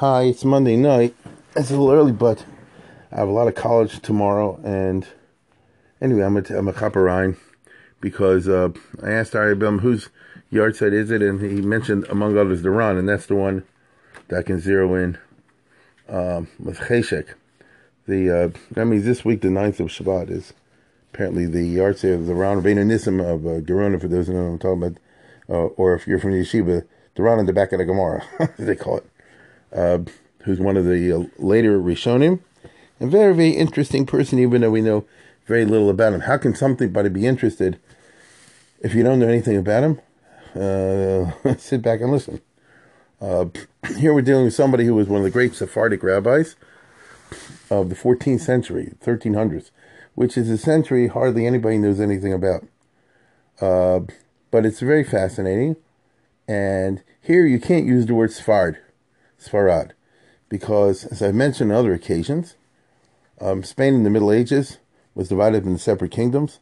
Hi, it's Monday night. It's a little early, but I have a lot of college tomorrow, and anyway, I'm a, I'm a because uh, I asked Ari Bilam whose yahrzeit is it, and he mentioned among others the Ran, and that's the one that I can zero in um, with Cheshek. The uh, that means this week, the 9th of Shevat, is apparently the yard yahrzeit of the Ran of Nissim of uh, Gerona, for those who know what I'm talking about, uh, or if you're from yeshiva, the Ran in the back of the Gemara, they call it, uh, who's one of the uh, later Rishonim a very, very interesting person, even though we know very little about him. How can somebody be interested if you don't know anything about him? Uh, sit back and listen. Uh, here we're dealing with somebody who was one of the great Sephardic rabbis of the 14th century, 1300s, which is a century hardly anybody knows anything about. Uh, but it's very fascinating. And here you can't use the word Sfard, Sfarad, because as I've mentioned on other occasions, um, Spain in the Middle Ages was divided into separate kingdoms.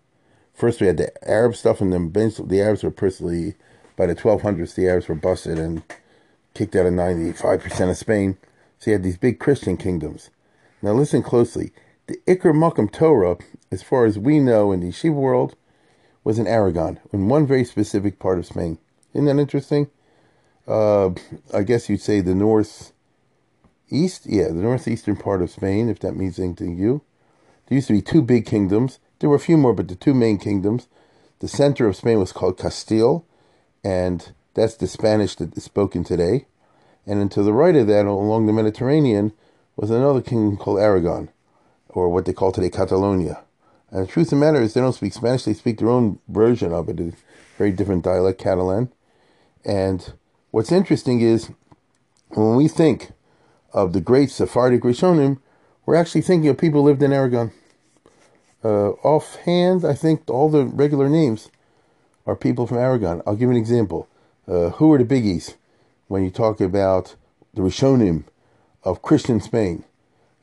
First, we had the Arab stuff, and then the Arabs were personally, by the 1200s, the Arabs were busted and kicked out of 95% of Spain. So you had these big Christian kingdoms. Now, listen closely. The Iker Torah, as far as we know in the yeshiva world, was in Aragon, in one very specific part of Spain. Isn't that interesting? Uh, I guess you'd say the north east, yeah, the northeastern part of Spain, if that means anything to you. There used to be two big kingdoms. There were a few more, but the two main kingdoms. The center of Spain was called Castile, and that's the Spanish that is spoken today. And then to the right of that, along the Mediterranean, was another kingdom called Aragon, or what they call today Catalonia. And the truth of the matter is, they don't speak Spanish; they speak their own version of it, a very different dialect, Catalan. And what's interesting is, when we think of the great Sephardic Rishonim, we're actually thinking of people who lived in Aragon. Uh, offhand, I think all the regular names are people from Aragon. I'll give an example. Uh, who are the biggies when you talk about the Rishonim of Christian Spain?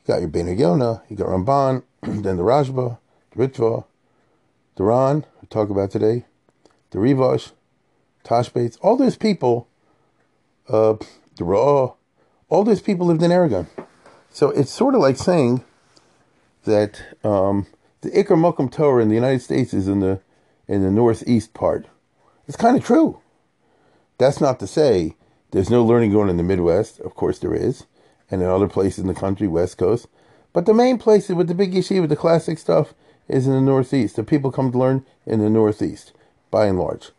You got your Ben you got Ramban, then the Rashba, the Ritva, the Ran, we talk about today, the Rivash, Tashbetz, all those people, uh, the Ra'ah, all those people lived in Aragon. So it's sort of like saying that um, the Iker Mokum Torah in the United States is in the in the northeast part. It's kind of true. That's not to say there's no learning going in the Midwest. Of course there is, and in other places in the country, West Coast. But the main place with the big yeshiva, the classic stuff, is in the Northeast. The people come to learn in the Northeast, by and large.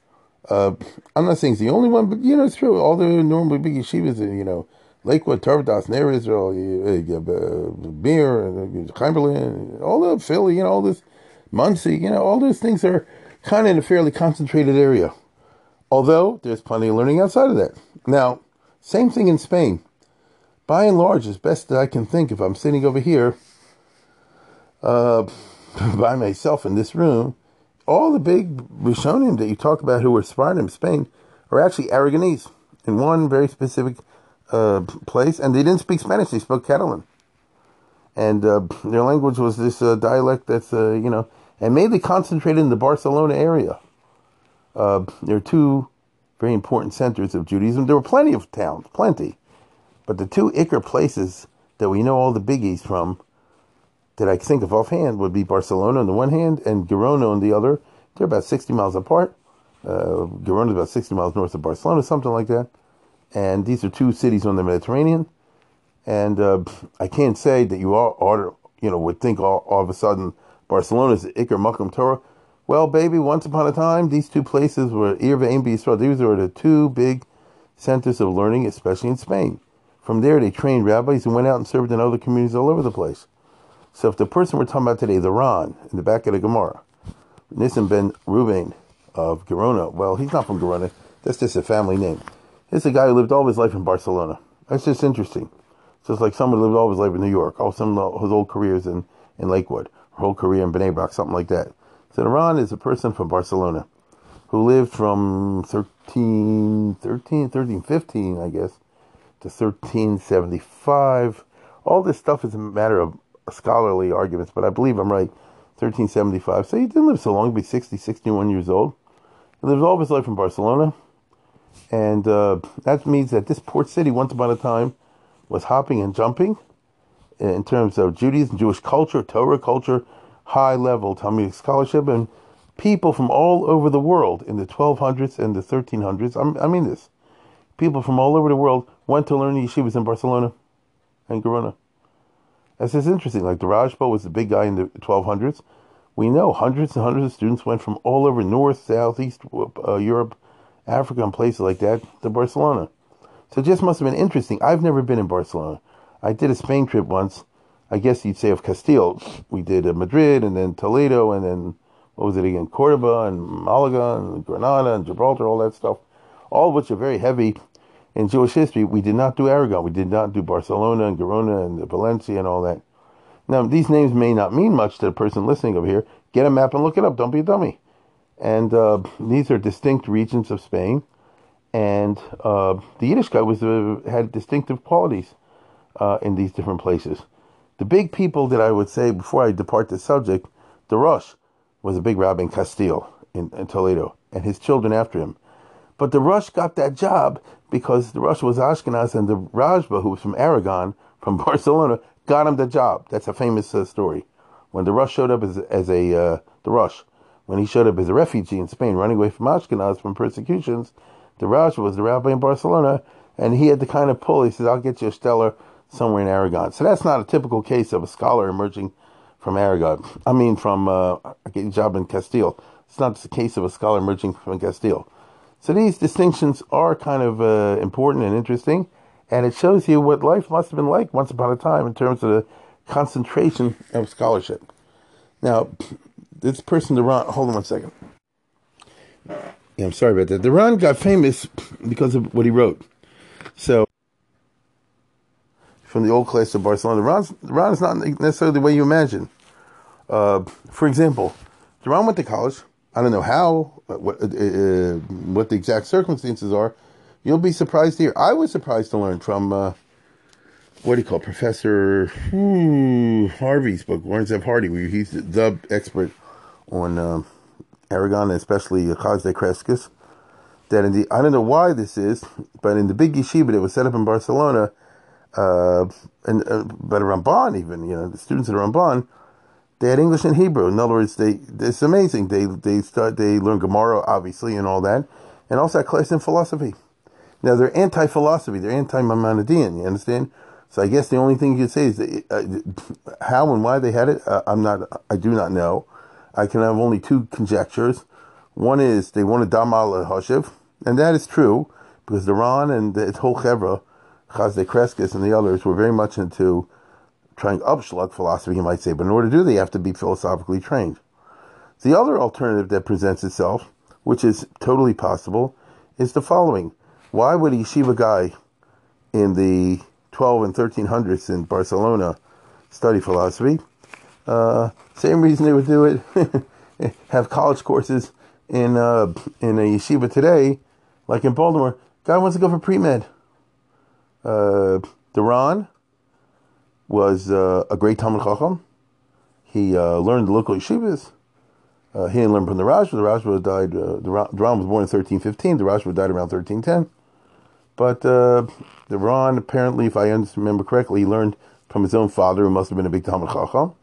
Uh, I'm not saying it's the only one, but you know it's true. All the normally big yeshivas, you know, Lakewood, Torvadas, Ner Israel, uh, Beer, Chaim Berlin, all the Philly, you know, all this, Monsey, you know, all those things are kind of in a fairly concentrated area. Although there's plenty of learning outside of that. Now, same thing in Spain. By and large, as best that I can think, if I'm sitting over here uh, by myself in this room, all the big Rishonim that you talk about who were Spartan in Spain are actually Aragonese in one very specific uh, place, and they didn't speak Spanish; they spoke Catalan, and uh, their language was this uh, dialect that's uh, you know, and mainly concentrated in the Barcelona area. Uh, there are two very important centers of Judaism. There were plenty of towns, plenty, but the two Iker places that we know all the biggies from, that I think of offhand, would be Barcelona on the one hand and Girona on the other. They're about sixty miles apart. Uh, Girona is about sixty miles north of Barcelona, something like that and these are two cities on the Mediterranean. And uh, I can't say that you all ought you know, would think all, all of a sudden Barcelona is Iker Makam Torah. Well, baby, once upon a time, these two places were Irva and Israel. These were the two big centers of learning, especially in Spain. From there, they trained rabbis and went out and served in other communities all over the place. So, if the person we're talking about today, the Ran, in the back of the Gemara, Nissim ben Ruvain of Gerona, well, he's not from Gerona, that's just a family name. It's a guy who lived all his life in Barcelona. That's just interesting. Just like someone who lived all his life in New York, or some of his old careers in, in Lakewood, whole career in Bnei Brak, something like that. So the Ran is a person from Barcelona who lived from 13, 13, 13, 15, I guess, to 1375. All this stuff is a matter of scholarly arguments, but I believe I'm right. 1375. So he didn't live so long, he'd be 60, 61 years old. He lived all of his life in Barcelona. And uh, that means that this port city, once upon a time, was hopping and jumping in terms of Judaism, Jewish culture, Torah culture, high level Talmudic scholarship, and people from all over the world in the 1200s and the 1300s. I mean this. People from all over the world went to learn yeshivas in Barcelona and Gerona. This is interesting. Like the Rashba was the big guy in the 1200s. We know hundreds and hundreds of students went from all over North, South, East uh, Europe, Africa, and places like that to Barcelona. So it just must have been interesting. I've never been in Barcelona. I did a Spain trip once. I guess you'd say of Castile. We did uh, Madrid and then Toledo and then what was it again? Cordoba and Malaga and Granada and Gibraltar, all that stuff. All of which are very heavy in Jewish history. We did not do Aragon. We did not do Barcelona and Girona and Valencia and all that. Now, these names may not mean much to the person listening over here. Get a map and look it up. Don't be a dummy. And uh, these are distinct regions of Spain. And uh, the Yiddishkeit was uh, had distinctive qualities uh, in these different places. The big people that I would say before I depart the subject, the Rosh was a big rabbi in Castile, in, in Toledo, and his children after him. But the Rosh got that job because the Rosh was Ashkenaz and the Rashba, who was from Aragon, from Barcelona, got him the job. That's a famous uh, story. When the Rosh showed up as, as a, uh, the Rosh, when he showed up as a refugee in Spain, running away from Ashkenaz from persecutions, the Raj was the rabbi in Barcelona, and he had the kind of pull. He says, I'll get you a stellar somewhere in Aragon. So that's not a typical case of a scholar emerging from Aragon. I mean, from uh, a job in Castile. It's not the case of a scholar emerging from Castile. So these distinctions are kind of uh, important and interesting, and it shows you what life must have been like once upon a time in terms of the concentration of scholarship. Now, this person, Ran, hold on one second. Yeah, I'm sorry about that. The Ran got famous because of what he wrote. So, from the old class of Barcelona. Ran's, Ran is not necessarily the way you imagine. Uh, for example, Ran went to college. I don't know how, what, uh, uh, what the exact circumstances are. You'll be surprised here. I was surprised to learn from, uh, what do you call it, Professor hmm, Harvey's book, Lawrence F. Hardy, where he's the expert on um, Aragon, especially Chasdai Crescas. That in the, I don't know why this is, but in the big yeshiva that was set up in Barcelona, uh, and uh, but Ramban even you know the students at Ramban they had English and Hebrew. In other words, they it's amazing. They they start they learn Gemara obviously and all that, and also had class in philosophy. Now they're anti-philosophy. They're anti-Maimonidean. You understand? So I guess the only thing you could say is that, uh, how and why they had it. Uh, I'm not. I do not know. I can have only two conjectures. One is they wanted Damal Hashiv, and that is true because the Ron and the whole Chevra Chasdai and the others were very much into trying upschlag philosophy, you might say, but in order to do that, you have to be philosophically trained. The other alternative that presents itself, which is totally possible, is the following. Why would a yeshiva guy in the 12 and 1300s in Barcelona study philosophy? Uh, same reason they would do it, have college courses in, uh, in a yeshiva today, like in Baltimore. Guy wants to go for pre-med. Uh, the Ran was uh, a great Talmud Chacham. He uh, learned the local yeshivas. Uh, he didn't learn from the Rashba. The Rashba died. Uh, the Ran was born in 1315. The Rashba died around 1310. But uh, the Ran, apparently, if I remember correctly, he learned from his own father, who must have been a big Talmud Chacham,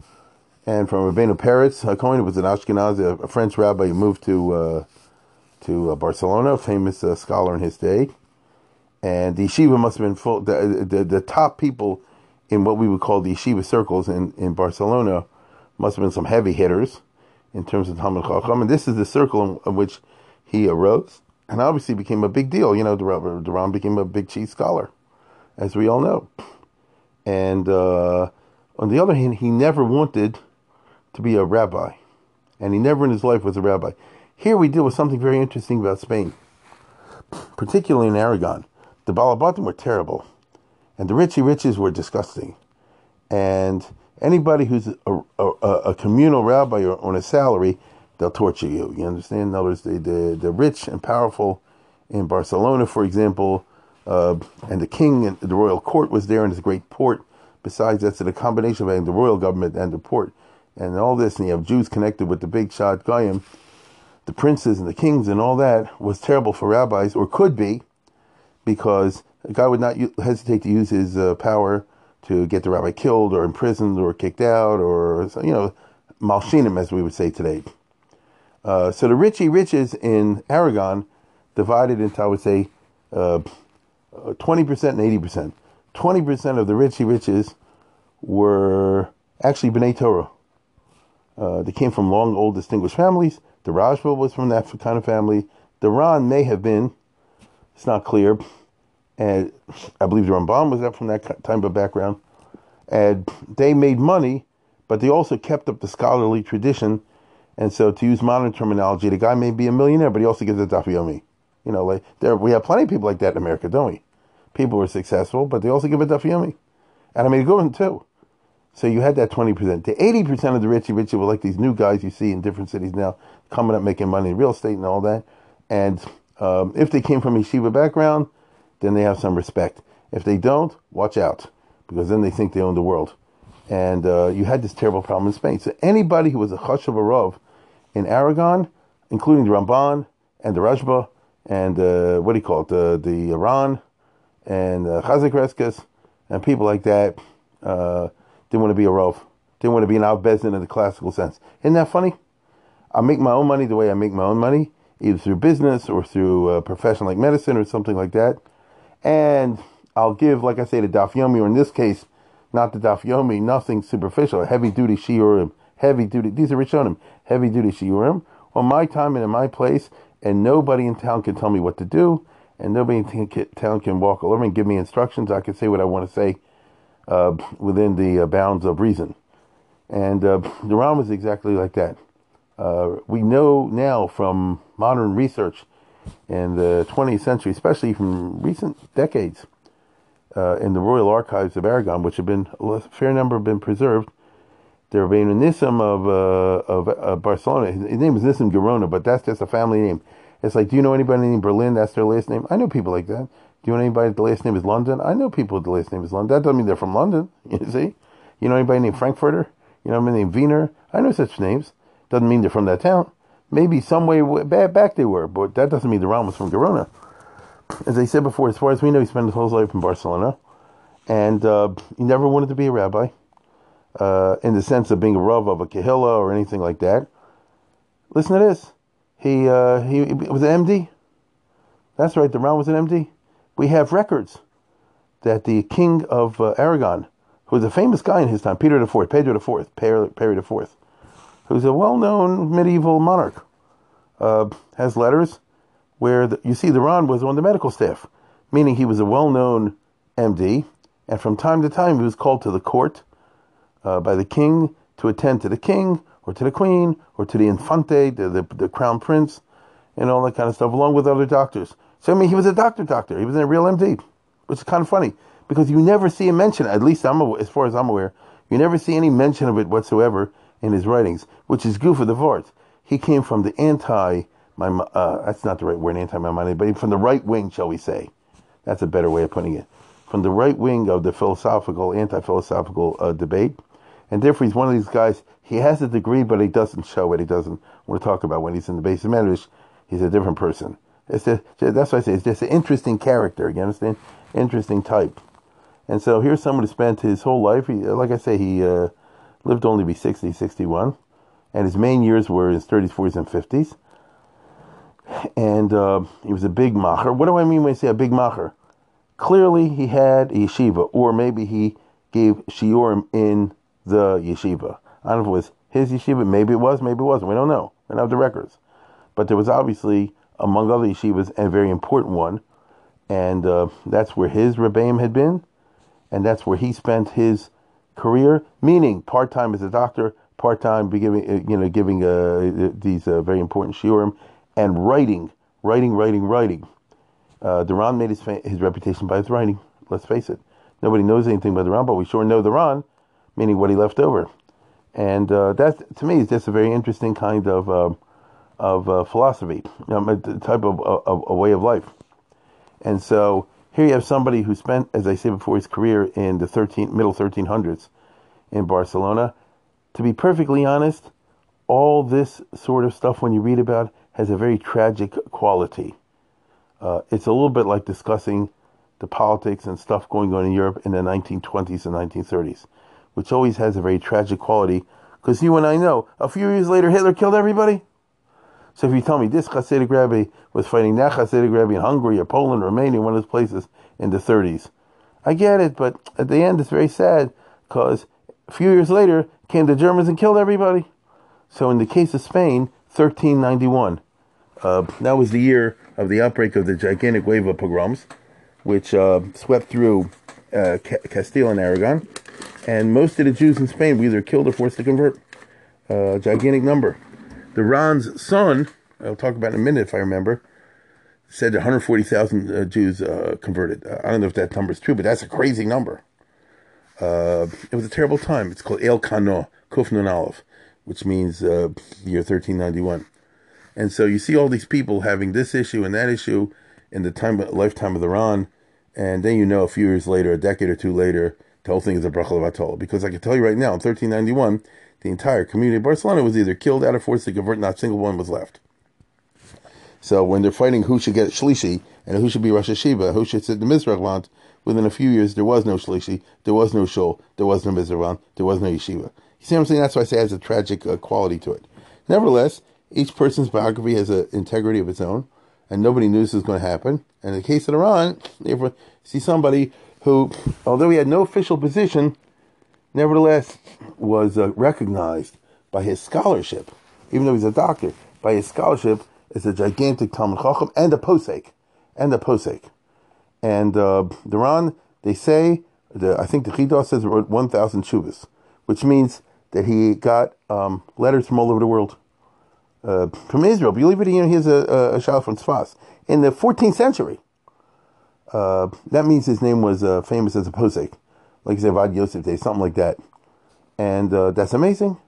and from Rabbeinu Peretz Hakohen, who was an Ashkenazi, a French rabbi who moved to uh, to Barcelona, a famous scholar in his day and the yeshiva must have been full. The, the, the top people in what we would call the yeshiva circles in, in Barcelona must have been some heavy hitters in terms of Talmud Chacham, and this is the circle in, in, which he arose, and obviously became a big deal. You know, the Duran became a big chief scholar, as we all know. And uh, on the other hand, he never wanted to be a rabbi, and he never in his life was a rabbi. Here we deal with something very interesting about Spain, particularly in Aragon the Balabatim were terrible, and the Richie Riches were disgusting. And anybody who's a, a, a communal rabbi or on a salary, they'll torture you. You understand? In other words, the, the, the rich and powerful in Barcelona, for example, uh, and the king and the royal court was there in this great port. Besides, that's a combination of the royal government and the port. And all this, and you have Jews connected with the big shot Goyim, the princes and the kings and all that was terrible for rabbis, or could be, because a guy would not hesitate to use his uh, power to get the rabbi killed or imprisoned or kicked out or, you know, malshinim, as we would say today. Uh, so the Richie Riches in Aragon divided into, I would say, uh, 20% and 80%. 20% of the Richie Riches were actually B'nai Torah. Uh, they came from long, old, distinguished families. The Rashba was from that kind of family. The Ran may have been, it's not clear. And I believe the Ramban was that from that type of background. And they made money, but they also kept up the scholarly tradition. And so, to use modern terminology, the guy may be a millionaire, but he also gives a daf yomi. You know, like there we have plenty of people like that in America, don't we? People are successful, but they also give a daf yomi. And I mean, a good one too. So you had that 20%. The 80% of the richie richie were like these new guys you see in different cities now, coming up making money in real estate and all that. And um, if they came from a yeshiva background, then they have some respect. If they don't, watch out, because then they think they own the world. And uh, you had this terrible problem in Spain. So anybody who was a chashav Rav in Aragon, including the Ramban and the Rashba and uh, what do you call it, the, the Iran and uh, Chazak and people like that, uh, didn't want to be a Rav. Didn't want to be an Av in the classical sense. Isn't that funny? I make my own money the way I make my own money, either through business or through a profession like medicine or something like that. And I'll give, like I say, the Daf Yomi, or in this case, not the Daf Yomi, nothing superficial, heavy duty Shiurim, heavy duty, these are Rishonim, heavy duty Shiurim, on my time and in my place, and nobody in town can tell me what to do, and nobody in town can walk over and give me instructions. I can say what I want to say uh, within the uh, bounds of reason. And uh, the Ran is exactly like that. Uh, we know now from modern research in the 20th century, especially from recent decades, uh, in the Royal Archives of Aragon, which have been a fair number have been preserved. There have been a Nissim of uh, of uh, Barcelona. His, name is Nissim Gerona, but that's just a family name. It's like, do you know anybody named Berlin? That's their last name. I know people like that. Do you know anybody the last name is London? I know people with the last name is London. That doesn't mean they're from London. You see? You know anybody named Frankfurter? You know anybody named Wiener? I know such names. Doesn't mean they're from that town. Maybe some way back they were, but that doesn't mean the Ran was from Gerona. As I said before, as far as we know, he spent his whole life in Barcelona, and uh, he never wanted to be a rabbi, uh, in the sense of being a rav of a kehillah or anything like that. Listen to this. He uh, he, was an MD. That's right. The Ran was an MD we have records that the king of uh, Aragon, who was a famous guy in his time, Peter IV, Pedro IV, Perry IV, who's a well-known medieval monarch, uh, has letters where the, you see the Ran was on the medical staff, meaning he was a well-known MD, and from time to time he was called to the court uh, by the king to attend to the king or to the queen or to the infante, the, the, the crown prince, and all that kind of stuff, along with other doctors. So I mean, he was a doctor, doctor. He was a real MD, which is kind of funny because you never see a mention. At least I'm as far as I'm aware, you never see any mention of it whatsoever in his writings, which is good for the Vart. He came from the anti, uh, that's not the right word, anti Maimonides, but from the right wing, shall we say? That's a better way of putting it. From the right wing of the philosophical, anti-philosophical uh, debate, and therefore he's one of these guys. He has a degree, but he doesn't show it. He doesn't want to talk about when he's in the base of Medrash. He's a different person. It's just, that's why I say it's just an interesting character. You understand? Interesting type. And so here's someone who spent his whole life. He, like I say, he uh, lived only to be 60, 61, and his main years were his 30s, 40s, and 50s. And uh, he was a big macher. What do I mean when I say a big macher? Clearly, he had a yeshiva, or maybe he gave shiurim in the yeshiva. I don't know if it was his yeshiva. Maybe it was. Maybe it wasn't. We don't know. We don't have the records. But there was obviously among other yeshivas, a very important one. And uh, that's where his Rebbeim had been, and that's where he spent his career, meaning part time as a doctor, part time giving, uh, you know, giving uh, these uh, very important shiurim, and writing, writing, writing, writing. Uh, made his fa- his reputation by his writing. Let's face it. Nobody knows anything about the Ran, but we sure know the meaning what he left over. And uh, that, to me, is just a very interesting kind of uh, of uh, philosophy, know, a type of, of a way of life. And so here you have somebody who spent, as I said before, his career in the 13, middle 1300s in Barcelona. To be perfectly honest, all this sort of stuff, when you read about, has a very tragic quality. Uh, it's a little bit like discussing the politics and stuff going on in Europe in the 1920s and 1930s, which always has a very tragic quality. Because you and I know, a few years later, Hitler killed everybody. So if you tell me this Hasidic rabbi was fighting that Hasidic rabbi in Hungary or Poland, Romania, one of those places in the 30s, I get it, but at the end it's very sad because a few years later came the Germans and killed everybody. So in the case of Spain, 1391, uh, that was the year of the outbreak of the gigantic wave of pogroms, which uh, swept through uh, Castile and Aragon, and most of the Jews in Spain were either killed or forced to convert. A uh, gigantic number. The Ran's son, I'll talk about in a minute if I remember, said 140,000 uh, Jews uh, converted. Uh, I don't know if that number is true, but that's a crazy number. Uh, it was a terrible time. It's called El Kano, Kufnun Aleph, which means uh, year 1391. And so you see all these people having this issue and that issue in the time lifetime of the Ran, and then you know a few years later, a decade or two later, the whole thing is a brachal of Because I can tell you right now, in 1391, the entire community of Barcelona was either killed out of force to convert, not a single one was left. So when they're fighting who should get Shlishi and who should be Rosh Hashiva, who should sit the Mizrach within a few years there was no Shlishi, there was no Shul, there was no Mizrach there was no Yeshiva. You see what I'm saying? That's why I say it has a tragic uh, quality to it. Nevertheless, each person's biography has an integrity of its own, and nobody knew this was going to happen. And in the case of Iran, you see somebody who, although he had no official position, nevertheless was uh, recognized by his scholarship, even though he's a doctor, by his scholarship as a gigantic Talmud Chacham and a posek, and a posek. And uh, the Ran, they say, the, I think the Chidah says wrote 1,000 shuvas, which means that he got um, letters from all over the world. Uh, from Israel. Believe it or not, here's a, a, a child from Sfas. In the 14th century, uh, that means his name was uh, famous as a posek like you said, Vad Yosef Day, something like that. And uh, that's amazing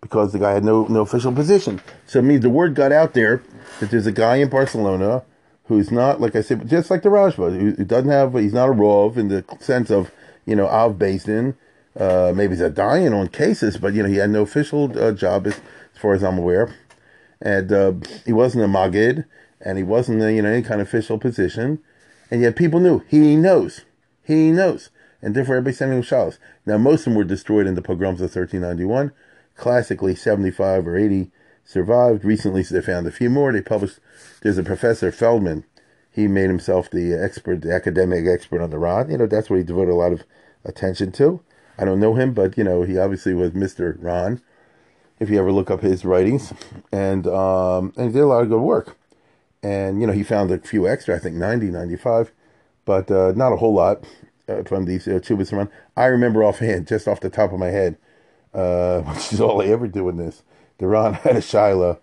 because the guy had no, no official position. So it means the word got out there that there's a guy in Barcelona who's not, like I said, just like the Rashba, who, who doesn't have, he's not a Rov in the sense of, you know, Av Basin. Uh, maybe he's a dying on cases, but, you know, he had no official uh, job as, as far as I'm aware. And uh, he wasn't a Magid, and he wasn't, a, you know, any kind of official position. And yet people knew. He knows. He knows and therefore everybody sending them shalos. Now, most of them were destroyed in the pogroms of 1391. Classically, 75 or 80 survived. Recently, they found a few more. They published, there's a professor, Feldman. He made himself the expert, the academic expert on the Ran. You know, that's what he devoted a lot of attention to. I don't know him, but, you know, he obviously was Mr. Ran, if you ever look up his writings. And, um, and he did a lot of good work. And, you know, he found a few extra, I think 90, 95, but uh, not a whole lot uh, from these uh, Chubas run. I remember offhand, just off the top of my head, uh, which is all I ever do in this. the Ran had a Shiloh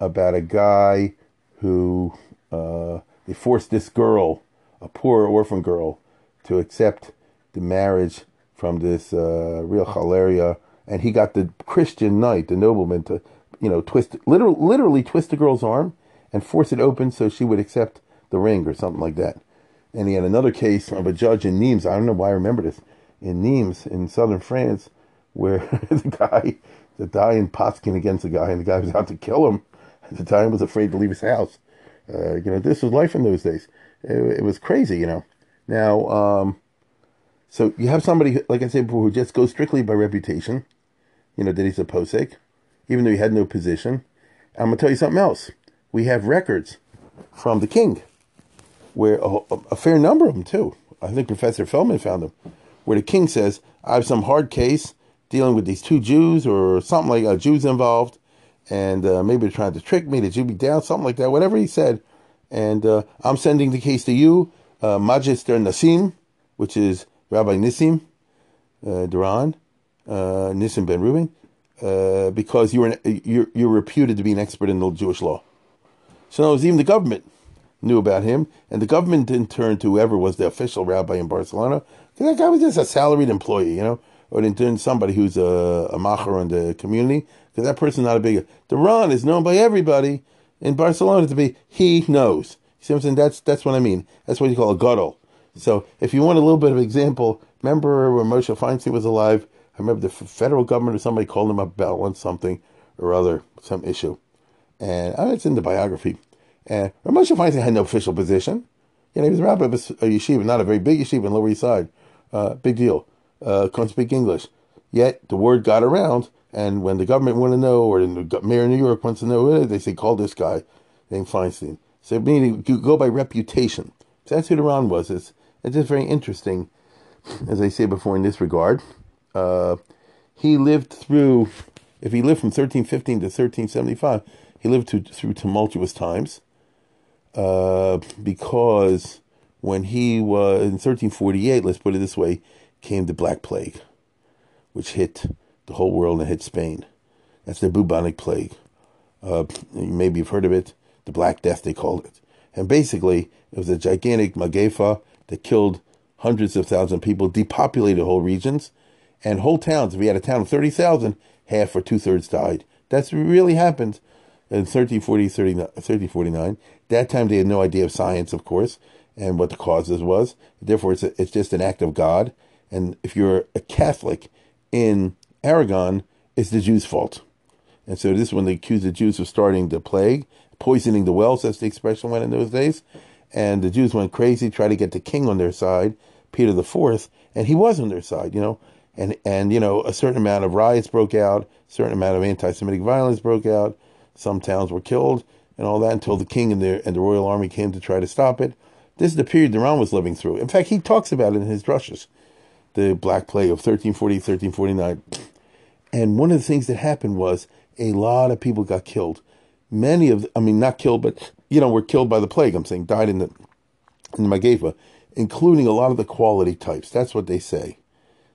about a guy who uh, they forced this girl, a poor orphan girl, to accept the marriage from this uh, real chalaria, and he got the Christian knight, the nobleman, to you know twist, literally, literally twist the girl's arm and force it open so she would accept the ring or something like that. And he had another case of a judge in Nimes. I don't know why I remember this. In Nimes, in southern France, where the guy, the guy in Potskin against the guy, and the guy was out to kill him. At the time, was afraid to leave his house. Uh, you know, this was life in those days. It, it was crazy, you know. Now, um, so you have somebody, like I said before, who just goes strictly by reputation. You know, that he's a posek, even though he had no position. I'm going to tell you something else. We have records from the king where a, a, fair number of them too. I think Professor Feldman found them, where the king says, "I have some hard case dealing with these two Jews or something like uh, Jews involved, and uh, maybe they're trying to trick me to Jew me down, something like that. Whatever he said, and uh, I'm sending the case to you, uh, Magister Nassim, which is Rabbi Nissim uh, Duran, uh, Nissim Ben Rubin, uh, because you're, an, you're you're reputed to be an expert in the Jewish law. So, it was even the government knew about him, and the government didn't turn to whoever was the official rabbi in Barcelona, that guy was just a salaried employee, you know, or didn't turn somebody who's a, a macher in the community, because that person's not a big. The Ran is known by everybody in Barcelona to be he knows. You see what I'm saying? That's that's what I mean. That's what you call a gadol. So if you want a little bit of example, remember when Moshe Feinstein was alive? I remember the federal government or somebody called him up about one something or other, some issue, and oh, it's in the biography. And Moshe Feinstein had no official position. You know, he was a rabbi of a yeshiva, not a very big yeshiva in Lower East Side. Uh, big deal. Uh, couldn't speak English. Yet the word got around, and when the government wanted to know, or the mayor of New York wants to know, they say, call this guy named Feinstein. So meaning you go by reputation. So that's who the Ran was. It's, it's just very interesting, as I say before in this regard. Uh, he lived through, if he lived from 1315 to 1375, he lived to, through tumultuous times. Uh, because when he was in 1348, let's put it this way, came the Black Plague, which hit the whole world and hit Spain. That's the bubonic plague. Uh, maybe you've heard of it, the Black Death, they called it. And basically, it was a gigantic magefa that killed hundreds of thousands of people, depopulated whole regions, and whole towns. If you had a town of 30,000, half or two thirds died. That's really happened in 1340, 1349. That time they had no idea of science, of course, and what the causes was. Therefore, it's, a, it's just an act of God. And if you're a Catholic in Aragon, it's the Jews' fault. And so this is when they accused the Jews of starting the plague, poisoning the wells, as the expression went in those days. And the Jews went crazy, tried to get the king on their side, Peter the Fourth, and he was on their side, you know. And and you know, a certain amount of riots broke out, a certain amount of anti-Semitic violence broke out. Some towns were killed and all that until the king and the and the royal army came to try to stop it. This is the period the Ran was living through. In fact, he talks about it in his drushes, the Black Plague of 1340, 1349. And one of the things that happened was a lot of people got killed. Many of, the, I mean, not killed, but you know, were killed by the plague. I'm saying died in the in the Mageva, including a lot of the quality types. That's what they say.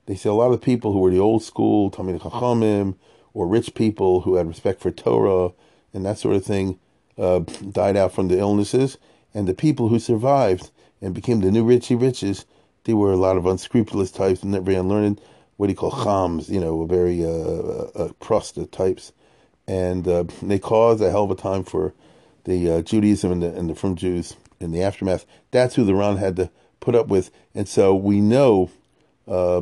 They say a lot of people who were the old school Talmid Chachamim or rich people who had respect for Torah and that sort of thing uh, died out from the illnesses, and the people who survived and became the new Richie Riches, they were a lot of unscrupulous types and very unlearned, what do you call chams, you know, very uh, uh, prosta types, and uh, they caused a hell of a time for the uh, Judaism and the and the from Jews in the aftermath. That's who the Ran had to put up with, and so we know. Uh,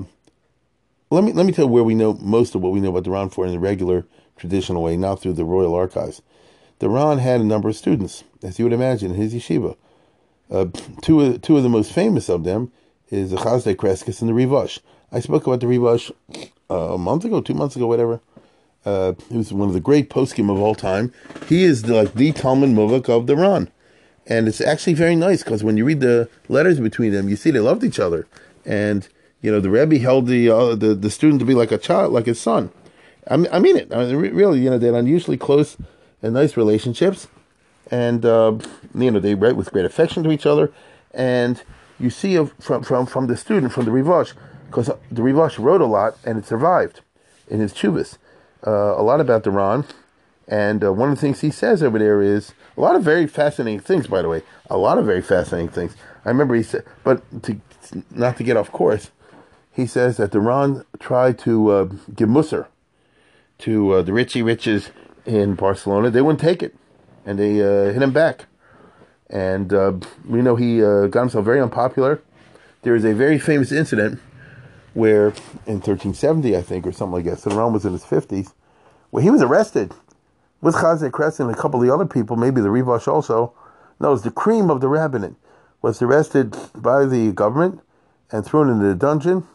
let me let me tell you where we know most of what we know about the Ran for in the regular traditional way, not through the royal archives. The Ran had a number of students, as you would imagine, in his yeshiva. Uh, two, of, two of the most famous of them is the Chasdai Crescas and the Rivash. I spoke about the Rivash uh, a month ago, two months ago, whatever. Uh, he was one of the great poskim of all time. He is the, like the Talmud Muvak of the Ran. And it's actually very nice because when you read the letters between them, you see they loved each other. And, you know, the Rebbe held the, uh, the, the student to be like a child, like his son. I mean, I mean it. I mean, really, you know, they're unusually close and nice relationships, and uh, you know they write with great affection to each other, and you see from from from the student from the Rivash, because the Rivash wrote a lot and it survived in his chuvas, uh, a lot about the Ran, and uh, one of the things he says over there is a lot of very fascinating things. By the way, a lot of very fascinating things. I remember he said, but to not to get off course, he says that the Ran tried to uh, give Musser to uh, the Richie Riches in Barcelona, they wouldn't take it, and they uh, hit him back. And uh, we know he uh, got himself very unpopular. There is a very famous incident where, in 1370, I think, or something like that, so Ran was in his 50s, where he was arrested with Chasdai Crescas and a couple of the other people, maybe the Rivash also. No, it was the cream of the rabbinate, was arrested by the government and thrown into the dungeon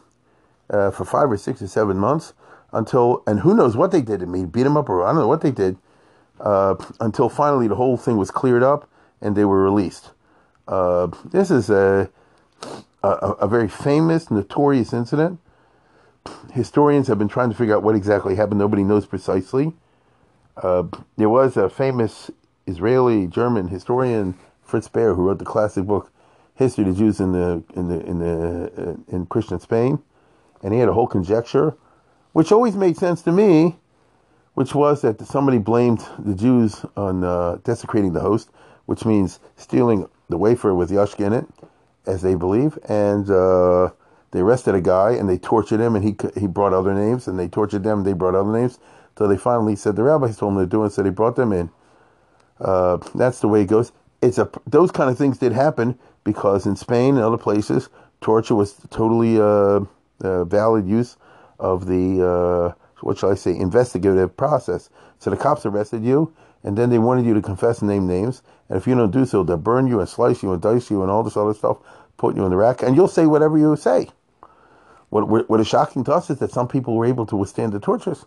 uh, for five or six or seven months until, and who knows what they did to me, beat him up or I don't know what they did, uh, until finally the whole thing was cleared up and they were released. Uh, this is a, a, a very famous, notorious incident. Historians have been trying to figure out what exactly happened. Nobody knows precisely. Uh, there was a famous Israeli German historian Fritz Baer who wrote the classic book History of the Jews in the in the in the uh, in Christian Spain, and he had a whole conjecture which always made sense to me, which was that somebody blamed the Jews on uh, desecrating the host, which means stealing the wafer with yashka in it, as they believe, and uh, they arrested a guy and they tortured him, and he he brought other names, and they tortured them, and they brought other names, so they finally said the rabbis told them to do it, so they brought them in. Uh, that's the way it goes. It's a those kind of things did happen because in Spain and other places, torture was totally uh, uh valid use of the uh, what shall I say investigative process. So the cops arrested you, and then they wanted you to confess and name names. And if you don't do so, they'll burn you and slice you and dice you and all this other stuff, put you in the rack, and you'll say whatever you say. What, what is shocking to us is that some people were able to withstand the tortures,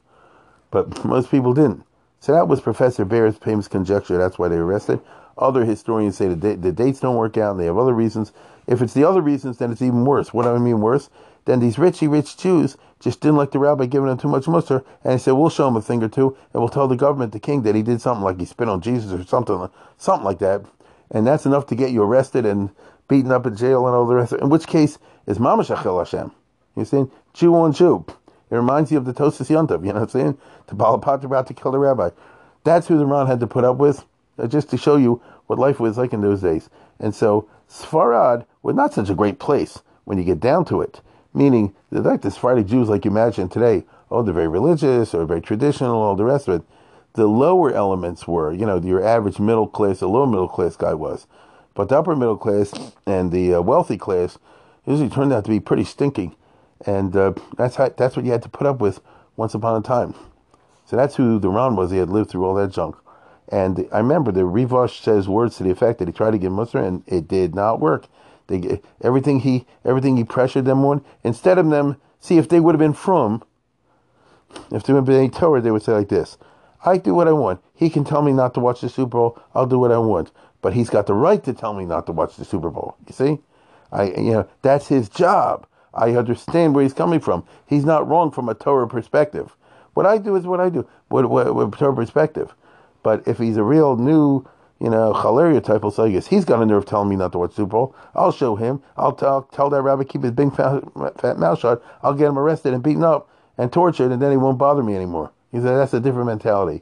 but most people didn't. So that was Professor Baer's famous conjecture. That's why they arrested. Other historians say the, the dates don't work out and they have other reasons. If it's the other reasons, then it's even worse. What do I mean worse? Then these richy rich Jews just didn't like the rabbi giving them too much mussar, and they said, "We'll show him a thing or two, and we'll tell the government, the king, that he did something like he spit on Jesus or something, something like that." And that's enough to get you arrested and beaten up in jail and all the rest. In which case, is mamash achel Hashem. You see, Jew on Jew. It reminds you of the Tosas Yontav, you know what I'm saying? The Balapatra about to kill the rabbi. That's who the Ran had to put up with, uh, just to show you what life was like in those days. And so, Sfarad was not such a great place when you get down to it. Meaning, they're like the Sephardic Jews, like you imagine today. Oh, they're very religious or very traditional, all the rest of it. The lower elements were, you know, your average middle class, the lower middle class guy was. But the upper middle class and the uh, wealthy class usually turned out to be pretty stinking. And uh, that's how, that's what you had to put up with once upon a time. So that's who the Ran was. He had lived through all that junk. And I remember the Rivash says words to the effect that he tried to give Muslim and it did not work. They everything he everything he pressured them on. Instead of them, see if they would have been from, if they would have been Torah, they would say like this: I do what I want. He can tell me not to watch the Super Bowl. I'll do what I want. But he's got the right to tell me not to watch the Super Bowl. You see, I you know that's his job. I understand where he's coming from. He's not wrong from a Torah perspective. What I do is what I do, what, what, what Torah perspective. But if he's a real new, you know, Chalaria type of guess he's got a nerve telling me not to watch Super Bowl. I'll show him. I'll tell tell that rabbi keep his big fat, fat mouth shut. I'll get him arrested and beaten up and tortured, and then he won't bother me anymore. He said that's a different mentality,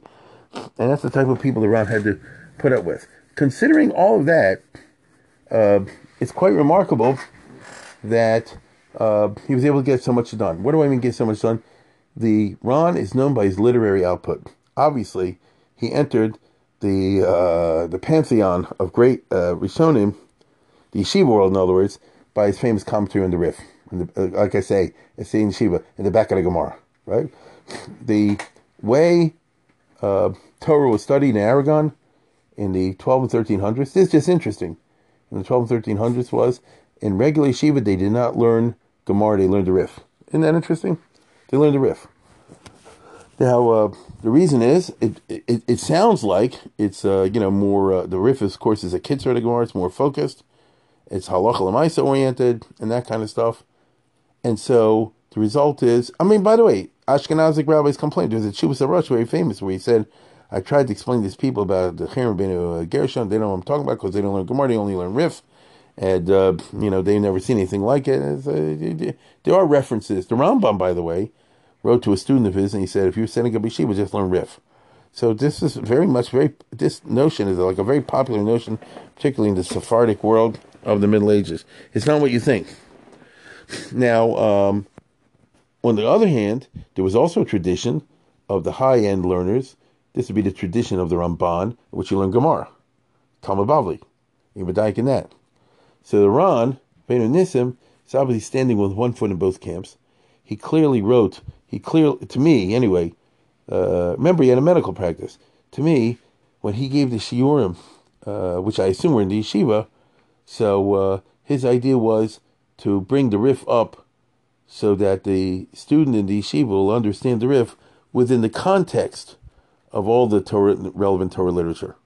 and that's the type of people the Ran had to put up with. Considering all of that, uh, it's quite remarkable that uh, he was able to get so much done. What do I mean get so much done? The Ran is known by his literary output. Obviously, he entered the uh, the pantheon of great uh, Rishonim, the yeshiva world, in other words, by his famous commentary on the Rif. The, uh, like I say, it's in yeshiva in the back of the Gemara, right? The way uh, Torah was studied in Aragon in the 12 and 1300s. This is just interesting. In the 12 and 1300s was in regular yeshiva they did not learn Gemara; they learned the Rif. Isn't that interesting? They learned the Rif. Now, uh, the reason is it, it, it sounds like it's uh, you know more uh, the Rif, of course, is a Kitzur Gemara. It's more focused. It's halacha lemaisa oriented and that kind of stuff. And so the result is, I mean, by the way, Ashkenazic rabbis complained. There's a Chubas Rosh very famous where he said, "I tried to explain to these people about the Cherem ben Gershon. They don't know what I'm talking about because they don't learn Gemara. They only learn riff." And uh, you know they've never seen anything like it. Uh, there are references. The Rambam, by the way, wrote to a student of his and he said, if you're setting up yeshiva, just learn Rif. So this is very much very this notion is like a very popular notion, particularly in the Sephardic world of the Middle Ages. It's not what you think. Now, um, on the other hand, there was also a tradition of the high end learners. This would be the tradition of the Ramban, which you learn Gemara, Talmud Bavli, Ibadaik in that. So the Ran, Benu Nissim, is obviously standing with one foot in both camps. He clearly wrote he clearly, to me anyway, uh, remember he had a medical practice. To me, when he gave the shiurim, uh, which I assume were in the yeshiva, so uh, his idea was to bring the riff up so that the student in the yeshiva will understand the riff within the context of all the Torah, relevant Torah literature.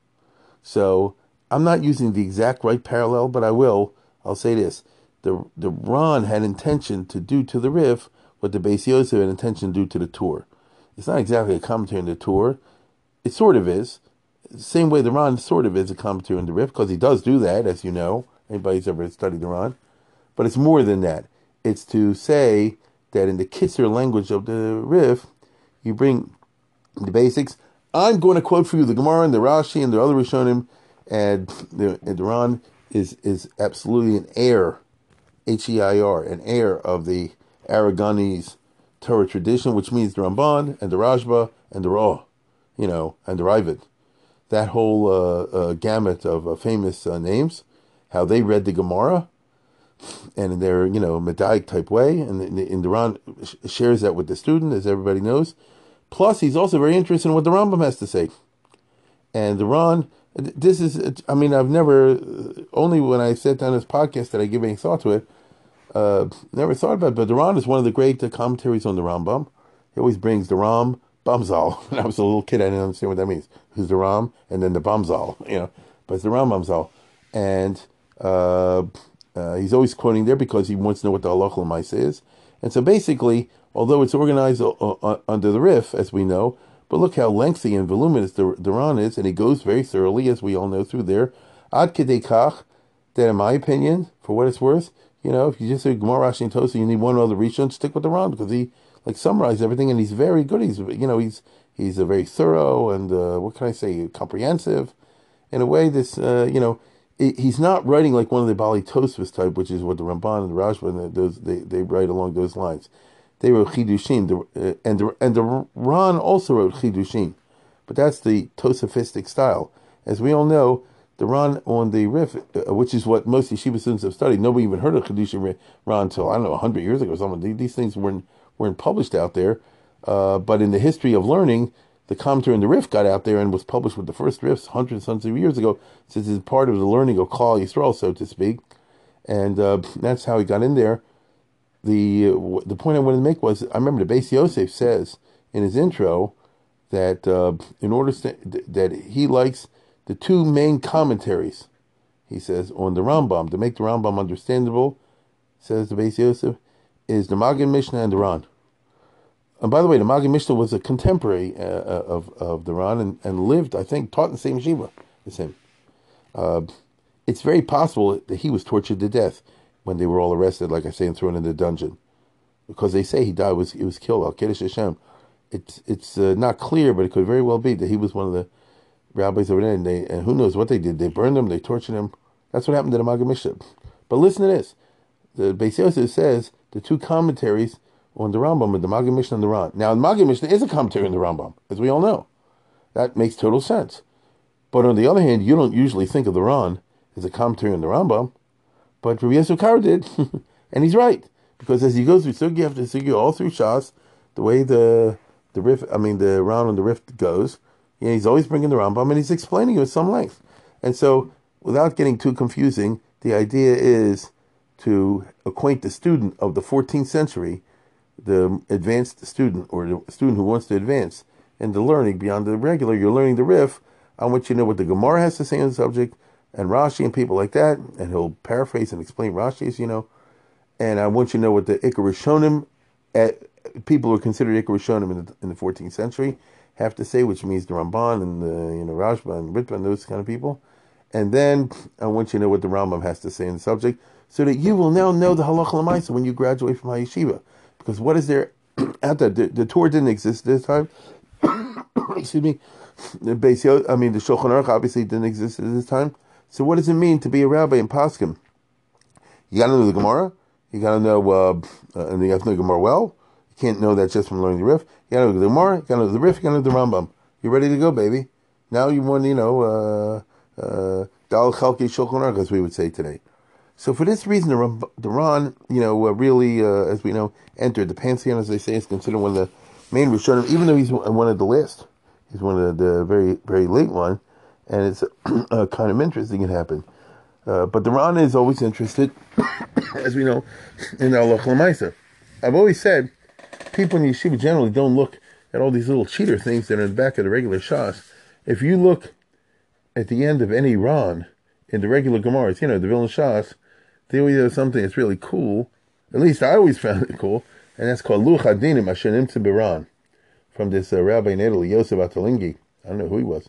So I'm not using the exact right parallel, but I will. I'll say this: the the Ran had intention to do to the Rif what the Beis Yosef had intention due to the Tur. It's not exactly a commentary on the Tur. It sort of is. Same way the Ran sort of is a commentary on the Rif, because he does do that, as you know. Anybody's ever studied the Ran. But it's more than that. It's to say that in the Kisser language of the Rif, you bring the basics. I'm going to quote for you the Gemara and the Rashi and the other Rishonim, and the, and the Ran is is absolutely an heir, H E I R, an heir of the Aragonese Torah tradition, which means the Ramban and the Rashba and the Ra, you know, and the Ravid. That whole uh, uh, gamut of uh, famous uh, names, how they read the Gemara, and in their you know medaic type way, and in the Ran shares that with the student, as everybody knows. Plus, he's also very interested in what the Rambam has to say, and the Ran. This is, I mean, I've never, only when I sat down this podcast that I give any thought to it. Uh, never thought about it, but the is one of the great uh, commentaries on the Rambam. He always brings the Ram Bamzal. When I was a little kid, I didn't understand what that means. Who's the Ram and then the Bamzal, you know, but it's the Ram Bamzal. And uh, uh, he's always quoting there because he wants to know what the halacha l'maisa is. And so basically, although it's organized uh, uh, under the Rif, as we know, but look how lengthy and voluminous the, the is, and he goes very thoroughly, as we all know, through there. Ad kach, that in my opinion, for what it's worth, you know, if you just say Gemara Rashi and Tosa, you need one other Rishon, stick with the Ran because he like summarized everything, and he's very good. He's you know he's he's a very thorough and uh, what can I say comprehensive, in a way this uh, you know he's not writing like one of the Bali Tosfos type, which is what the Ramban and the Rashba and those they, they write along those lines. They wrote Chidushim, the, uh, and the and the Ran also wrote Chidushim, but that's the Tosafistic style. As we all know, the Ran on the Rif, uh, which is what most yeshiva students have studied, nobody even heard of Chidushin Ran until I don't know hundred years ago. Something these things weren't weren't published out there, uh, but in the history of learning, the commentary on the Rif got out there and was published with the first Rifs hundreds, hundreds of years ago, since it's part of the learning of Klal Yisrael, so to speak. And uh, that's how he got in there. The uh, the point I wanted to make was I remember the Beis Yosef says in his intro that uh, in order to, that he likes the two main commentaries, he says on the Rambam to make the Rambam understandable, says the Beis Yosef, is the Magen Mishnah and the Ran. And by the way, the Magen Mishnah was a contemporary uh, uh, of of the Ran and, and lived, I think, taught in the same yeshiva as him. Uh, it's very possible that he was tortured to death when they were all arrested, like I say, and thrown in the dungeon, because they say he died was he was killed. Al Kiddush Hashem. It's it's uh, not clear, but it could very well be that he was one of the rabbis over there, and they and who knows what they did? They burned them, they tortured them. That's what happened to the Magen Mishnah. But listen to this: the Beis Yosef says the two commentaries on the Rambam with the Magen Mishnah and the Ran. Now, the Magen Mishnah is a commentary on the Rambam, as we all know. That makes total sense. But on the other hand, you don't usually think of the Ran as a commentary on the Rambam, but Rabbi Yosef did, and he's right because as he goes through Sugi after Sugi, all through Shas, the way the the Rif, I mean the Ran on the Rif goes, you know, he's always bringing the Rambam and he's explaining it at some length. And so, without getting too confusing, the idea is to acquaint the student of the 14th century the advanced student or the student who wants to advance in the learning beyond the regular, you're learning the Rif. I want you to know what the Gemara has to say on the subject, and Rashi and people like that, and he'll paraphrase and explain Rashi's, you know. And I want you to know what the Ikarishonim, at, eh, people who are considered Ikarishonim in the, in the 14th century, have to say, which means the Ramban and the you know Rashba and Ritva and those kind of people. And then I want you to know what the Rambam has to say on the subject, so that you will now know the halacha l'maisa when you graduate from high yeshiva. Because what is there at the, the, the Torah didn't exist at this time. Excuse me. The base, I mean, the Shulchan Aruch obviously didn't exist at this time. So what does it mean to be a rabbi in Paskim? You got to know the Gemara. You got to know, uh, uh, and you have to know the Gemara well. Can't know that just from learning the Rif. You got to know the Gemara. You got to know the Rif, You got to know the Rambam. You're ready to go, baby. Now you want, you know, uh, uh, Dal Chalki Shulchan as we would say today. So for this reason, the, the Ran, you know, uh, really, uh, as we know, entered the pantheon, as they say, is considered one of the main Rishonim, even though he's one of the last. He's one of the, the very, very late one, and it's uh, kind of interesting it happened. Uh, but the Ran is always interested, as we know, in Allah. I've always said, people in yeshiva generally don't look at all these little cheater things that are in the back of the regular shas. If you look at the end of any Ran in the regular Gemaras, you know, the Vilna Shas, they always have something that's really cool. At least I always found it cool, and that's called Luch Adinim Ashenim Tzibiran, from this uh, rabbi in Italy, Yosef Ottolenghi. I don't know who he was,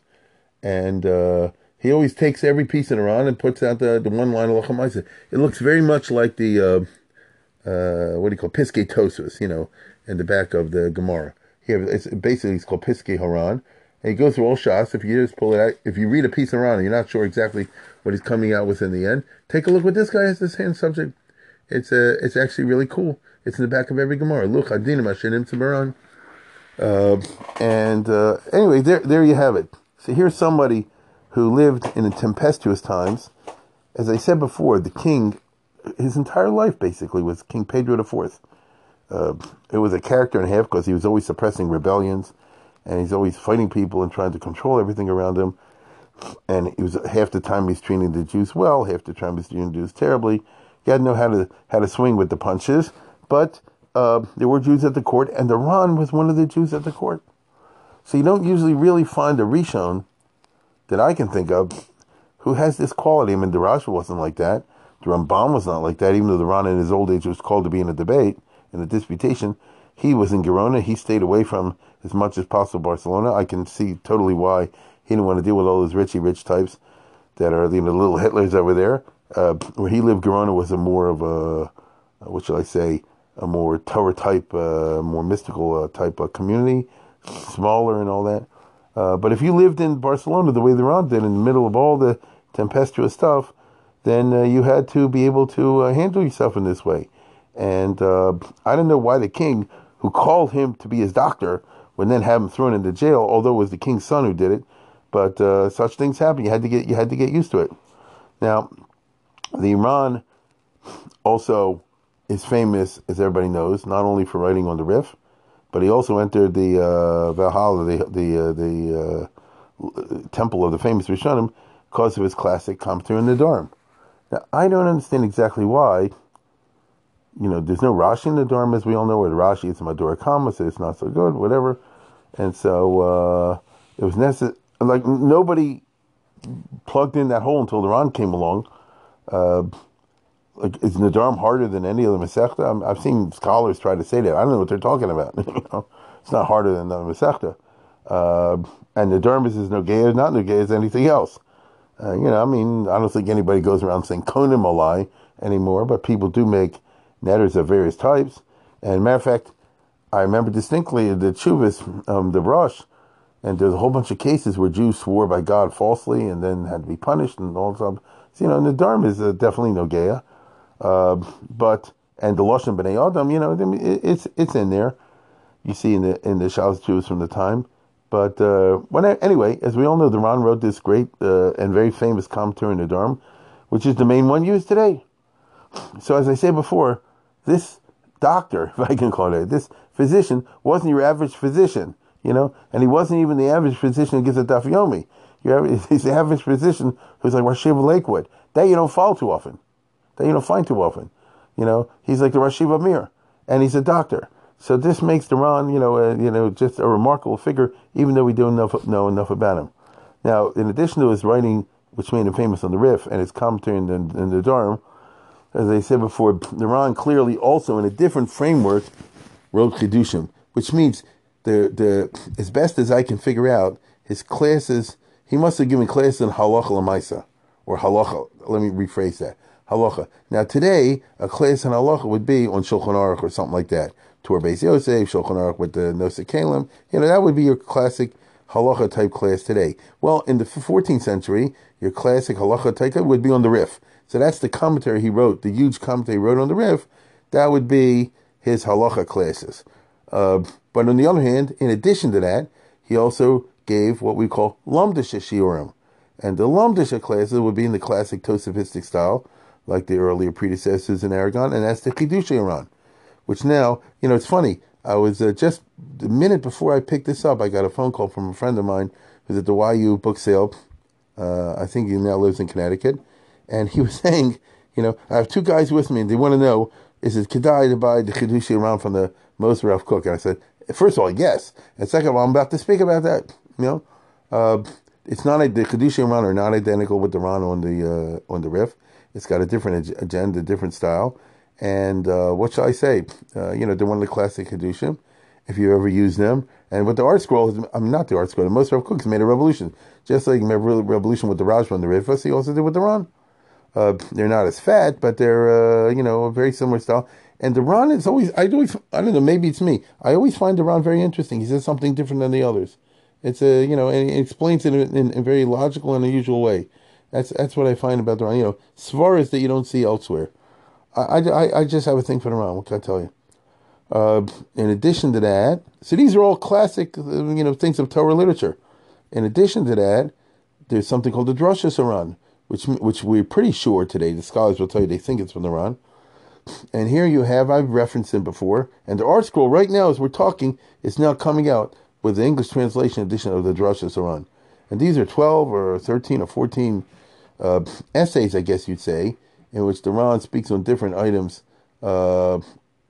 and uh, he always takes every piece in Iran and puts out the, the one line of Lachamaisa. It looks very much like the uh, uh, what do you call Piskei Tosfos, you know, in the back of the Gemara. Here, it's basically it's called Piskei Haran, and he goes through all Shas. If you just pull it out, if you read a piece around and you're not sure exactly what he's coming out with in the end, take a look what this guy has to say on subject. It's uh, it's actually really cool. It's in the back of every Gemara. Look, Adinim Hashinim Tzibaran. Uh, and uh, anyway, there there you have it. So here's somebody who lived in tempestuous times. As I said before, the king, his entire life basically was King Pedro IV. Uh, it was a character a half because he was always suppressing rebellions, and he's always fighting people and trying to control everything around him. And he was half the time he's treating the Jews well, half the time he's treating the Jews terribly. He had to know how to how to swing with the punches, but uh, there were Jews at the court, and the Ran was one of the Jews at the court. So you don't usually really find a Rishon that I can think of who has this quality. I mean, the Rasha wasn't like that. The Rambam was not like that, even though the Ran in his old age was called to be in a debate, in the disputation. He was in Gerona. He stayed away from as much as possible Barcelona. I can see totally why he didn't want to deal with all those richy rich types that are you know little Hitlers over there. Uh, where he lived, Gerona was a more of a what shall I say, a more Torah type, uh, more mystical uh, type of community, smaller and all that. Uh, but if you lived in Barcelona the way the Ran did, in the middle of all the tempestuous stuff, then uh, you had to be able to uh, handle yourself in this way. And uh, I don't know why the king, who called him to be his doctor, would then have him thrown into jail. Although it was the king's son who did it, but such things happen. You had to get you had to get used to it. Now, the Ran also is famous, as everybody knows, not only for writing on the Rif, but he also entered the uh, Valhalla, the the uh, the uh, temple of the famous Rishonim, because of his classic commentary in the Dharm. Now, I don't understand exactly why. You know, there's no Rashi in the Dharm, as we all know, where the Rashi is Madura Kama, so it's not so good, whatever. And so uh, it was necessary. Like nobody plugged in that hole until the Ran came along. Uh, like is Nedarim harder than any other Masechta? i have seen scholars try to say that. I don't know what they're talking about. you know? It's not harder than the Masechta. Uh, and Nedarim is no as Nogay not Nogay as anything else. Uh, you know, I mean, I don't think anybody goes around saying Konim Malai anymore, but people do make netters of various types. And matter of fact, I remember distinctly the Chuvas, um, the Rosh, and there's a whole bunch of cases where Jews swore by God falsely and then had to be punished and all stuff. So, you know, the Dharma is uh, definitely Nogea. Uh, but and the Lashon Bnei Adam, you know, it's it's in there. You see in the in the Shalos Jews from the time. But uh, when I, anyway, as we all know, the Ran wrote this great uh, and very famous commentary in the Dharm, which is the main one used today. So as I say before, this doctor, if I can call it, this physician wasn't your average physician, you know, and he wasn't even the average physician who gives a daf yomi. He's the average physician who's like Rosh Lakewood. That you don't fall too often that you don't find too often. You know, he's like the Rashiv Mir, and he's a doctor. So this makes the Ran, you know, uh, you know, just a remarkable figure, even though we don't know, know enough about him. Now, in addition to his writing, which made him famous on the Rif, and his commentary in the, in the Dharm, as I said before, the Ran clearly also, in a different framework, wrote Chidushim, which means the the as best as I can figure out, his classes, he must have given classes in Halacha Lamaisa, or Halacha. Let me rephrase that halacha. Now today, a class in halacha would be on Shulchan Aruch or something like that. Tur Beis Yosef, Shulchan Aruch with the Nosei Keilim. You know, that would be your classic halacha type class today. Well, in the 14th century, your classic halacha type would be on the Rif. So that's the commentary he wrote, the huge commentary he wrote on the Rif. That would be his halacha classes. Uh, but on the other hand, in addition to that, he also gave what we call Lamdisha Shiurim. And the Lamdisha classes would be in the classic Tosafistic style, like the earlier predecessors in Aragon, and that's the Chidushei Ran, which now, you know, it's funny. I was uh, just the minute before I picked this up, I got a phone call from a friend of mine who's at the YU book sale. Uh, I think he now lives in Connecticut, and he was saying, you know, I have two guys with me, and they want to know is it kedai to buy the Chidushei Ran from the Mossad Rav Kook? And I said, first of all, yes, and second of all, I'm about to speak about that. You know, uh, it's not a, the Chidushei Ran are not identical with the Ran on the uh, on the Rif. It's got a different agenda, different style. And uh, what shall I say? Uh, you know, they're one of the classic Hadushim, if you ever use them. And with the ArtScroll, I mean, not the ArtScroll, most Rav Kooks made a revolution. Just like made a revolution with the Rajma and the Rifas, he also did with the Ran. Uh, they're not as fat, but they're, uh, you know, a very similar style. And the Ran is always, I always, I don't know, maybe it's me. I always find the Ran very interesting. He says something different than the others. It's a you know, and it explains it in, in a very logical and unusual way. That's that's what I find about the Ran. You know, svaras that you don't see elsewhere. I, I, I just have a thing for the Ran. What can I tell you? Uh, in addition to that, so these are all classic, you know, things of Torah literature. In addition to that, there's something called the Drashas HaRan, which which we're pretty sure today. The scholars will tell you they think it's from the Ran. And here you have, I've referenced it before, and the ArtScroll right now, as we're talking, is now coming out with the English translation edition of the Drashas HaRan. And these are 12 or 13 or 14 uh, essays, I guess you'd say, in which the Ran speaks on different items. Uh,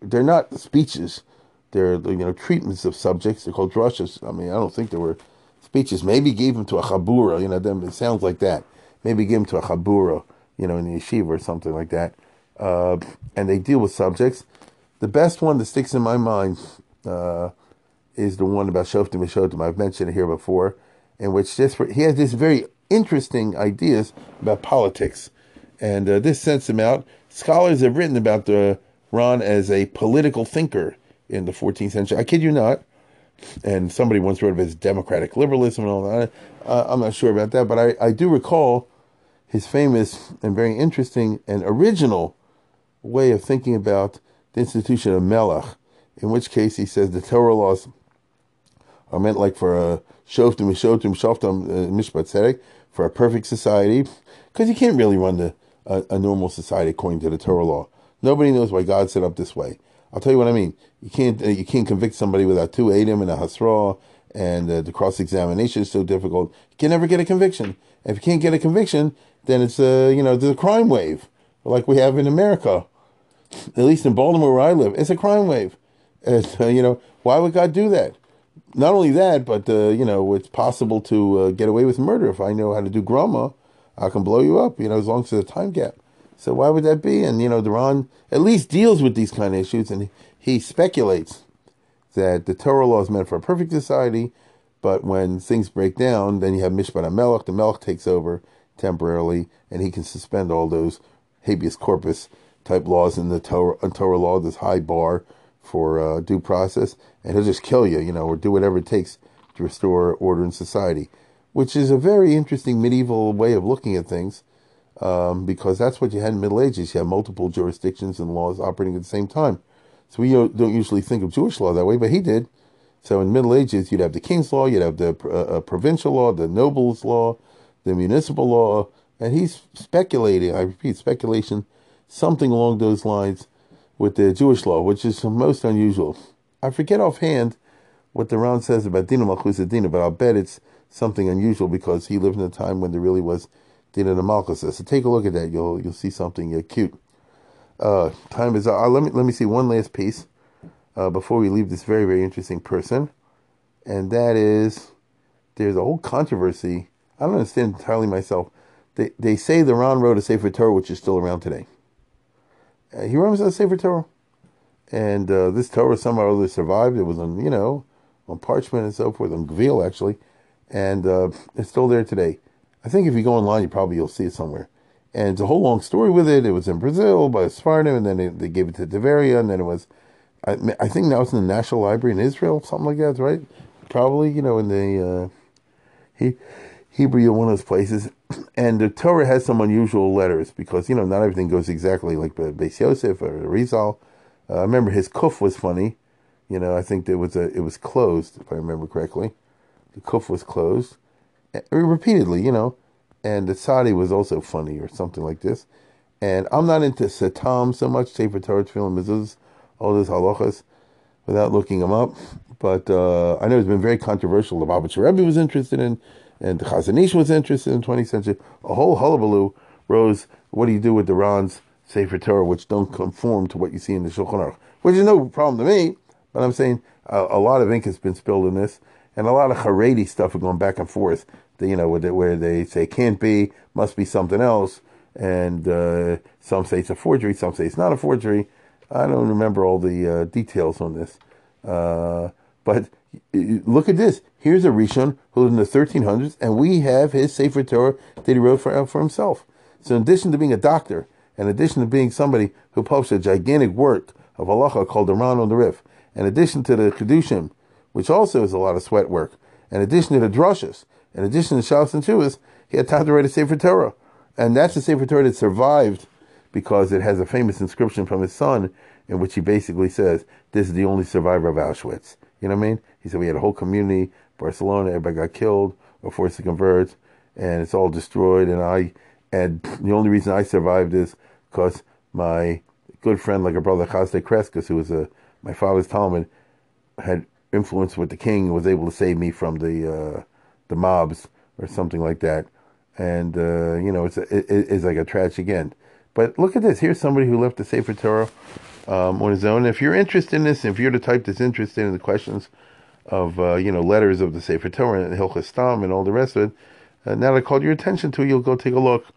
they're not speeches; they're you know treatments of subjects. They're called drushes. I mean, I don't think they were speeches. Maybe gave them to a chabura. You know, them it sounds like that. Maybe give them to a chabura. You know, in the yeshiva or something like that. Uh, and they deal with subjects. The best one that sticks in my mind uh, is the one about Shoftim and Shotim. I've mentioned it here before, in which this he has this very interesting ideas about politics, and uh, this sends him out. Scholars have written about the Ran as a political thinker in the 14th century. I kid you not. And somebody once wrote of his democratic liberalism and all that. Uh, I'm not sure about that, but I, I do recall his famous and very interesting and original way of thinking about the institution of Melech, in which case he says the Torah laws are meant like for a shoftim, shotim, shoftim, uh, mishpat tzedek, for a perfect society, because you can't really run the, a, a, normal society according to the Torah law. Nobody knows why God set up this way. I'll tell you what I mean. You can't uh, you can't convict somebody without two Adam and a Hasra, and uh, the cross examination is so difficult. You can never get a conviction. If you can't get a conviction, then it's a you know there's a crime wave like we have in America. At least in Baltimore where I live, it's a crime wave. And, uh, you know why would God do that? not only that, but uh, you know, it's possible to uh, get away with murder if I know how to do grama. I can blow you up, you know, as long as there's a time gap. So why would that be? And you know, the Ran at least deals with these kind of issues, and he speculates that the Torah law is meant for a perfect society, but when things break down, then you have Mishpat Melech. The Melech takes over temporarily, and he can suspend all those habeas corpus type laws in the Torah, in Torah law, this high bar for uh, due process, and he'll just kill you, you know, or do whatever it takes to restore order in society, which is a very interesting medieval way of looking at things, um, because that's what you had in the Middle Ages. You had multiple jurisdictions and laws operating at the same time. So we don't usually think of Jewish law that way, but he did. So in Middle Ages, you'd have the king's law, you'd have the uh, uh provincial law, the nobles' law, the municipal law, and he's speculating. I repeat, speculation, something along those lines with the Jewish law, which is most unusual. I forget offhand what the Ran says about Dina Malchus Dina, but I'll bet it's something unusual because he lived in a time when there really was Dina the Malchus. So take a look at that. You'll you'll see something uh, cute. Uh, time is uh, let me let me see one last piece uh, before we leave this very very interesting person, and that is there's a whole controversy. I don't understand entirely myself. They they say the Ran wrote a Sefer Torah which is still around today. Uh, he remembers the Sefer Torah. And uh, this Torah somehow or other survived. It was on, you know, on parchment and so forth, on Gvil actually. And uh, it's still there today. I think if you go online, you probably you'll see it somewhere. And it's a whole long story with it. It was in Brazil by Sephardim, and then they gave it to Tiberia, and then it was, I, I, think now it's in the National Library in Israel, something like that, right? Probably, you know, in the uh, he, Hebrew, in one of those places. And the Torah has some unusual letters because, you know, not everything goes exactly like Beis Yosef or Rizal. Uh, I remember his kuf was funny. You know, I think there was a, it was closed, if I remember correctly. The kuf was closed. And, repeatedly, you know. And the Sadi was also funny or something like this. And I'm not into Satam so much, Sefer Torah, Tefillin, Mezuzah, all those halachas, without looking them up. But uh, I know it's been very controversial. The Baba Rebbe was interested in and the Chazon Ish was interested in the 20th century. A whole hullabaloo rose. What do you do with the Ran's Sefer Torah, which don't conform to what you see in the Shulchan Aruch? Which is no problem to me, but I'm saying a, a lot of ink has been spilled in this, and a lot of Haredi stuff are going back and forth. The, you know, where they say can't be, must be something else, and uh, some say it's a forgery, some say it's not a forgery. I don't remember all the uh, details on this, uh, but look at this. Here's a Rishon who lived in the 1300s, and we have his Sefer Torah that he wrote for, for himself. So, in addition to being a doctor, in addition to being somebody who published a gigantic work of halacha called the Ran on the Rif, in addition to the Kedushim, which also is a lot of sweat work, In addition to the drushes, in addition to Shalos and Chuvas, he had time to write a Sefer Torah. And that's a Sefer Torah that survived because it has a famous inscription from his son in which he basically says, This is the only survivor of Auschwitz. You know what I mean? He said, We had a whole community, Barcelona, everybody got killed or forced to convert, and it's all destroyed. And I, and the only reason I survived is because my good friend, like a brother, Chasdai Crescas, who was a, my father's Talmud, had influence with the king and was able to save me from the, uh, the mobs or something like that. And, uh, you know, it's, it, it's like a tragic end. But look at this. Here's somebody who left the Sefer Torah um, on his own. If you're interested in this, if you're the type that's interested in the questions of, uh, you know, letters of the Sefer Torah and Hilchas Stam and all the rest of it, uh, now that I called your attention to, you'll go take a look,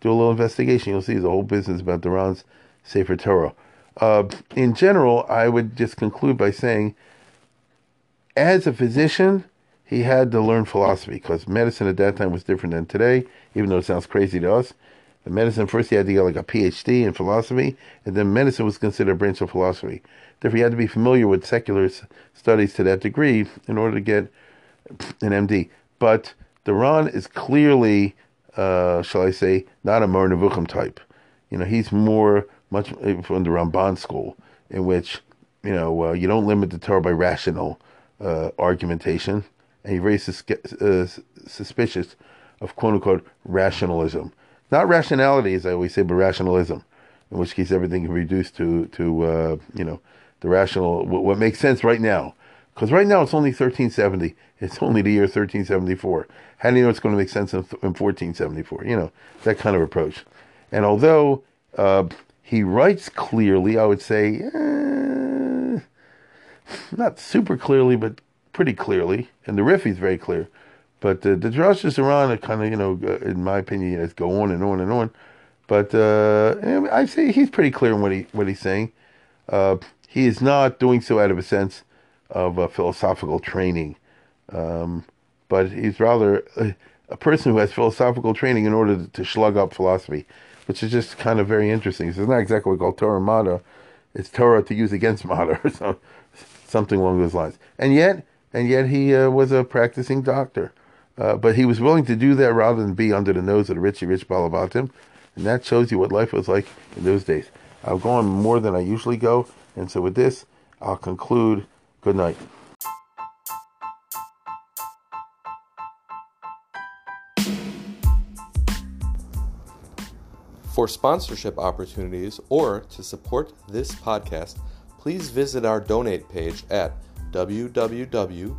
do a little investigation. You'll see the whole business about the Ran's Sefer Torah. Uh, in general, I would just conclude by saying, as a physician, he had to learn philosophy because medicine at that time was different than today, even though it sounds crazy to us. The medicine first he had to get like a PhD in philosophy, and then medicine was considered a branch of philosophy. Therefore, he had to be familiar with secular studies to that degree in order to get an MD. But the Ran is clearly, uh, shall I say, not a Moreh Nevuchim type. You know, he's more much from the Ramban school, in which you know uh, you don't limit the Torah by rational uh, argumentation, and you're very sus- uh, suspicious of quote unquote rationalism. Not rationality, as I always say, but rationalism, in which case everything can be reduced to to uh, you know the rational what, what makes sense right now. Because right now it's only 1370. It's only the year 1374. How do you know it's going to make sense in, in 1474? You know that kind of approach. And although uh, he writes clearly, I would say eh, not super clearly, but pretty clearly, and the Rif is very clear. But uh, the drushes around it kind of, you know, uh, in my opinion, go on and on and on. But uh, I say he's pretty clear in what he what he's saying. Uh, he is not doing so out of a sense of philosophical training, um, but he's rather a, a, person who has philosophical training in order to, slug up philosophy, which is just kind of very interesting. So it's not exactly what we call Torah Mada; it's Torah to use against Mada, or so, something along those lines. And yet, and yet, he uh, was a practicing doctor. Uh, but he was willing to do that rather than be under the nose of the Richie Rich Balavatim. And that shows you what life was like in those days. I've gone more than I usually go. And so with this, I'll conclude. Good night. For sponsorship opportunities or to support this podcast, please visit our donate page at www.support.com